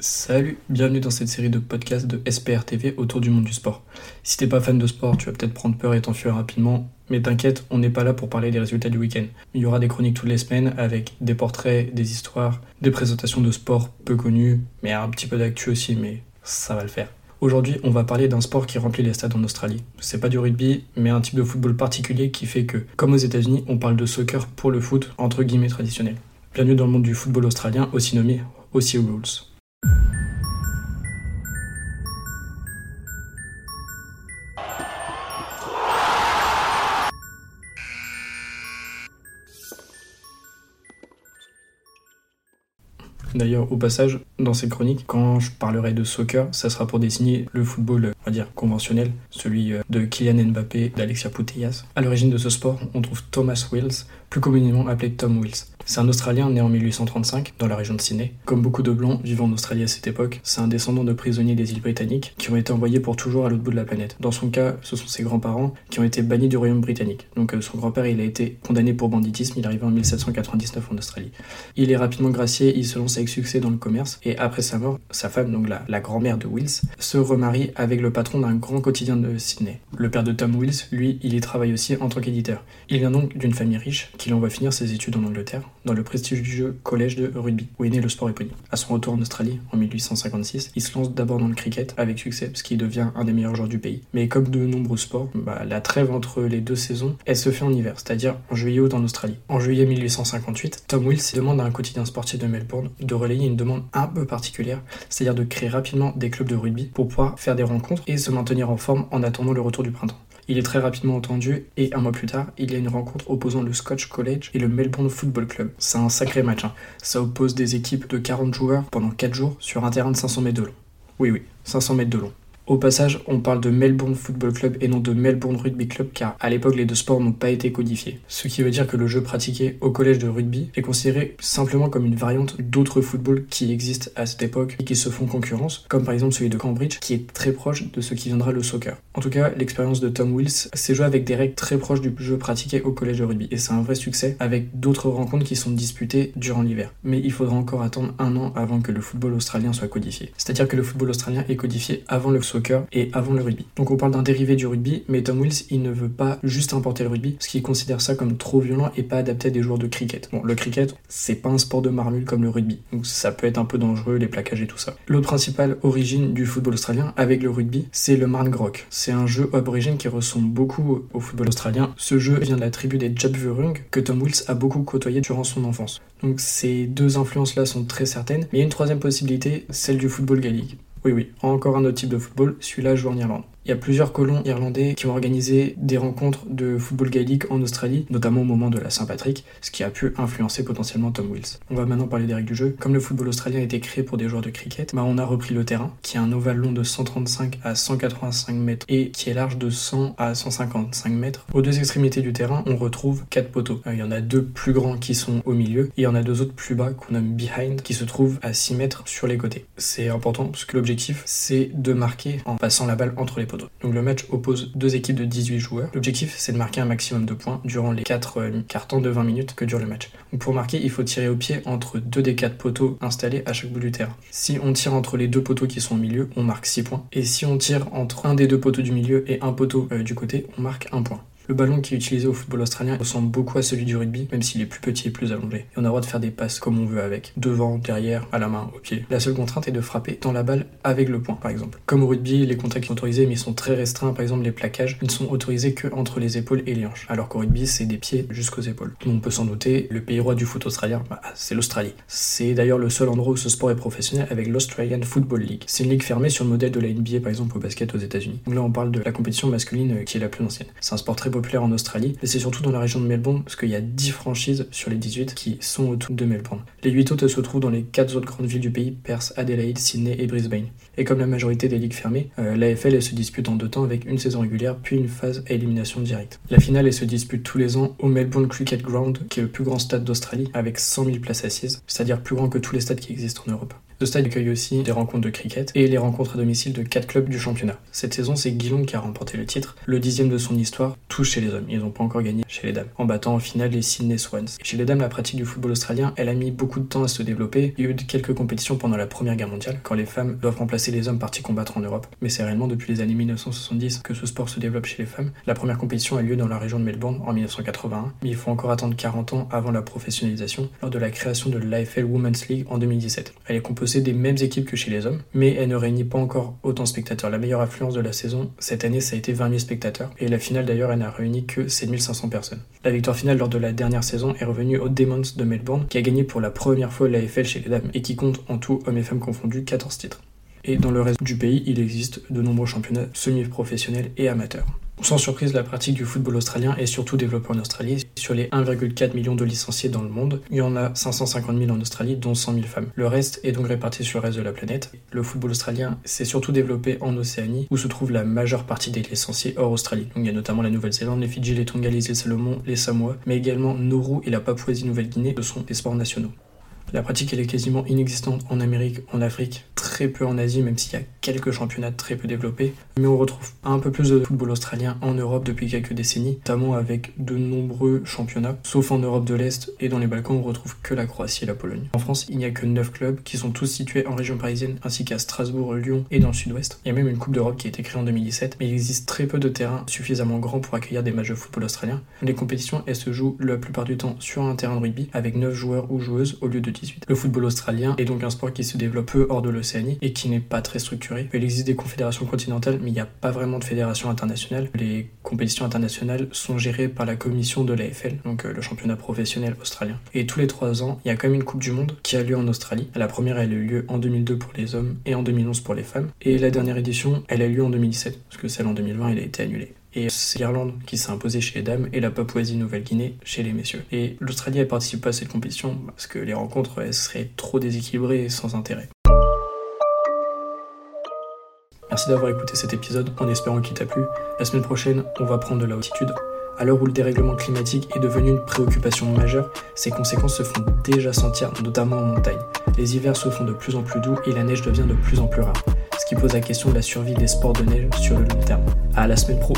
Salut, bienvenue dans cette série de podcasts de SPR TV autour du monde du sport. Si t'es pas fan de sport, tu vas peut-être prendre peur et t'enfuir rapidement, mais t'inquiète, on n'est pas là pour parler des résultats du week-end. Il y aura des chroniques toutes les semaines avec des portraits, des histoires, des présentations de sport peu connus, mais un petit peu d'actu aussi, mais ça va le faire. Aujourd'hui, on va parler d'un sport qui remplit les stades en Australie. C'est pas du rugby, mais un type de football particulier qui fait que, comme aux États-Unis, on parle de soccer pour le foot, entre guillemets traditionnel. Bienvenue dans le monde du football australien, aussi nommé Aussie Rules. D'ailleurs, au passage, dans cette chronique, quand je parlerai de soccer, ça sera pour désigner le football, on va dire, conventionnel, celui euh, de Kylian Mbappé, d'Alexia Putellas. À l'origine de ce sport, on trouve Thomas Wills, plus communément appelé Tom Wills. C'est un Australien né en 1835 dans la région de Sydney. Comme beaucoup de Blancs vivant en Australie à cette époque, c'est un descendant de prisonniers des îles britanniques qui ont été envoyés pour toujours à l'autre bout de la planète. Dans son cas, ce sont ses grands-parents qui ont été bannis du royaume britannique. Donc euh, son grand-père, il a été condamné pour banditisme, il est arrivé en 1799 en Australie. Il est rapidement gracié, il se lance avec succès dans le commerce et après sa mort, sa femme, donc la, la grand-mère de Wills, se remarie avec le patron d'un grand quotidien de Sydney. Le père de Tom Wills, lui, il y travaille aussi en tant qu'éditeur. Il vient donc d'une famille riche qui l'envoie finir ses études en Angleterre, dans le prestigieux collège de rugby, où est né le sport éponyme. À son retour en Australie, en 1856, il se lance d'abord dans le cricket avec succès, ce devient un des meilleurs joueurs du pays. Mais comme de nombreux sports, bah, la trêve entre les deux saisons, elle se fait en hiver, c'est-à-dire en juillet-août en Australie. En juillet 1858, Tom Wills demande à un quotidien sportif de Melbourne de relayer une demande un peu particulière, c'est-à-dire de créer rapidement des clubs de rugby pour pouvoir faire des rencontres et se maintenir en forme en attendant le retour du printemps. Il est très rapidement entendu et un mois plus tard, il y a une rencontre opposant le Scotch College et le Melbourne Football Club. C'est un sacré match. Hein. Ça oppose des équipes de 40 joueurs pendant 4 jours sur un terrain de 500 mètres de long. Oui, oui, 500 mètres de long. Au passage, on parle de Melbourne Football Club et non de Melbourne Rugby Club car à l'époque les deux sports n'ont pas été codifiés. Ce qui veut dire que le jeu pratiqué au collège de rugby est considéré simplement comme une variante d'autres footballs qui existent à cette époque et qui se font concurrence, comme par exemple celui de Cambridge qui est très proche de ce qui viendra le soccer. En tout cas, l'expérience de Tom Wills s'est jouée avec des règles très proches du jeu pratiqué au collège de rugby et c'est un vrai succès avec d'autres rencontres qui sont disputées durant l'hiver. Mais il faudra encore attendre un an avant que le football australien soit codifié. C'est-à-dire que le football australien est codifié avant le soccer et avant le rugby. Donc on parle d'un dérivé du rugby, mais Tom Wills, il ne veut pas juste importer le rugby, parce qu'il considère ça comme trop violent et pas adapté à des joueurs de cricket. Bon, le cricket, c'est pas un sport de marmule comme le rugby, donc ça peut être un peu dangereux, les plaquages et tout ça. L'autre principale origine du football australien avec le rugby, c'est le Marngrook. C'est un jeu aborigène qui ressemble beaucoup au football australien. Ce jeu vient de la tribu des Jabvurung que Tom Wills a beaucoup côtoyé durant son enfance. Donc ces deux influences-là sont très certaines, mais il y a une troisième possibilité, celle du football gaélique. Oui, oui, encore un autre type de football, celui-là joue en Irlande. Il y a plusieurs colons irlandais qui ont organisé des rencontres de football gaélique en Australie, notamment au moment de la Saint-Patrick, ce qui a pu influencer potentiellement Tom Wills. On va maintenant parler des règles du jeu. Comme le football australien a été créé pour des joueurs de cricket, bah on a repris le terrain, qui est un ovale long de 135 à 185 mètres et qui est large de 100 à 155 mètres. Aux deux extrémités du terrain, on retrouve quatre poteaux. Euh, il y en a deux plus grands qui sont au milieu et il y en a deux autres plus bas qu'on nomme behind qui se trouvent à 6 mètres sur les côtés. C'est important parce que l'objectif c'est de marquer en passant la balle entre les poteaux. Donc le match oppose deux équipes de 18 joueurs. L'objectif, c'est de marquer un maximum de points durant les 4 euh, cartons de 20 minutes que dure le match. Pour marquer, il faut tirer au pied entre deux des quatre poteaux installés à chaque bout du terrain. Si on tire entre les deux poteaux qui sont au milieu, on marque 6 points. Et si on tire entre un des deux poteaux du milieu et un poteau euh, du côté, on marque 1 point. Le ballon qui est utilisé au football australien ressemble beaucoup à celui du rugby, même s'il est plus petit et plus allongé. Et on a le droit de faire des passes comme on veut avec, devant, derrière, à la main, au pied. La seule contrainte est de frapper dans la balle avec le poing, par exemple. Comme au rugby, les contacts sont autorisés, mais sont très restreints. Par exemple, les plaquages ne sont autorisés que entre les épaules et les hanches, alors qu'au rugby, c'est des pieds jusqu'aux épaules. On peut s'en noter, le pays roi du foot australien, bah, c'est l'Australie. C'est d'ailleurs le seul endroit où ce sport est professionnel avec l'Australian Football League. C'est une ligue fermée sur le modèle de la NBA, par exemple, au basket aux États-Unis. Donc là, on parle de la compétition masculine qui est la plus ancienne. C'est un sport très en Australie et c'est surtout dans la région de Melbourne, parce qu'il y a 10 franchises sur les 18 qui sont autour de Melbourne. Les 8 autres se trouvent dans les 4 autres grandes villes du pays, Perth, Adelaide, Sydney et Brisbane. Et comme la majorité des ligues fermées, euh, l'AFL se dispute en deux temps avec une saison régulière puis une phase à élimination directe. La finale se dispute tous les ans au Melbourne Cricket Ground, qui est le plus grand stade d'Australie, avec 100 000 places assises, c'est-à-dire plus grand que tous les stades qui existent en Europe. Le stade accueille aussi des rencontres de cricket et les rencontres à domicile de quatre clubs du championnat. Cette saison, c'est Geelong qui a remporté le titre, le dixième de son histoire, tout chez les hommes. Ils n'ont pas encore gagné chez les dames, en battant en finale les Sydney Swans. Chez les dames, la pratique du football australien, elle a mis beaucoup de temps à se développer. Il y a eu quelques compétitions pendant la Première Guerre mondiale, quand les femmes doivent remplacer les hommes partis combattre en Europe. Mais c'est réellement depuis les années 1970 que ce sport se développe chez les femmes. La première compétition a lieu dans la région de Melbourne en 1981, mais il faut encore attendre 40 ans avant la professionnalisation lors de la création de l'AFL Women's League en 2017. Elle est composée des mêmes équipes que chez les hommes, mais elle ne réunit pas encore autant de spectateurs. La meilleure affluence de la saison cette année, ça a été 20 000 spectateurs, et la finale d'ailleurs, elle n'a réuni que 7500 personnes. La victoire finale lors de la dernière saison est revenue aux Demons de Melbourne, qui a gagné pour la première fois l'AFL chez les dames et qui compte en tout hommes et femmes confondus 14 titres. Et dans le reste du pays, il existe de nombreux championnats semi-professionnels et amateurs. Sans surprise, la pratique du football australien est surtout développée en Australie. Sur les 1,4 million de licenciés dans le monde, il y en a 550 000 en Australie, dont 100 000 femmes. Le reste est donc réparti sur le reste de la planète. Le football australien s'est surtout développé en Océanie, où se trouve la majeure partie des licenciés hors Australie. Donc il y a notamment la Nouvelle-Zélande, les Fidji, les Tonga, les Salomon, les Samoa, mais également Nauru et la Papouasie-Nouvelle-Guinée, ce sont des sports nationaux. La pratique elle est quasiment inexistante en Amérique, en Afrique, très peu en Asie, même s'il y a quelques championnats très peu développés. Mais on retrouve un peu plus de football australien en Europe depuis quelques décennies, notamment avec de nombreux championnats, sauf en Europe de l'Est et dans les Balkans on retrouve que la Croatie et la Pologne. En France, il n'y a que 9 clubs qui sont tous situés en région parisienne, ainsi qu'à Strasbourg, Lyon et dans le sud-ouest. Il y a même une Coupe d'Europe qui a été créée en 2017, mais il existe très peu de terrains suffisamment grands pour accueillir des matchs de football australien. Les compétitions, elles se jouent la plupart du temps sur un terrain de rugby avec 9 joueurs ou joueuses au lieu de 18. Le football australien est donc un sport qui se développe peu hors de l'Océanie et qui n'est pas très structuré. Il existe des confédérations continentales, mais il n'y a pas vraiment de fédération internationale. Les compétitions internationales sont gérées par la commission de l'AFL, donc euh, le championnat professionnel australien. Et tous les trois ans, il y a quand même une Coupe du Monde qui a lieu en Australie. La première, a eu lieu en 2002 pour les hommes et en 2011 pour les femmes. Et la dernière édition, elle a eu lieu en 2017, parce que celle en 2020, elle a été annulée. Et c'est l'Irlande qui s'est imposée chez les dames et la Papouasie-Nouvelle-Guinée chez les messieurs. Et l'Australie, elle participe pas à cette compétition parce que les rencontres, seraient trop déséquilibrées et sans intérêt. Merci d'avoir écouté cet épisode en espérant qu'il t'a plu. La semaine prochaine, on va prendre de la altitude. À l'heure où le dérèglement climatique est devenu une préoccupation majeure, ses conséquences se font déjà sentir, notamment en montagne. Les hivers se font de plus en plus doux et la neige devient de plus en plus rare, ce qui pose la question de la survie des sports de neige sur le long terme. À la semaine pro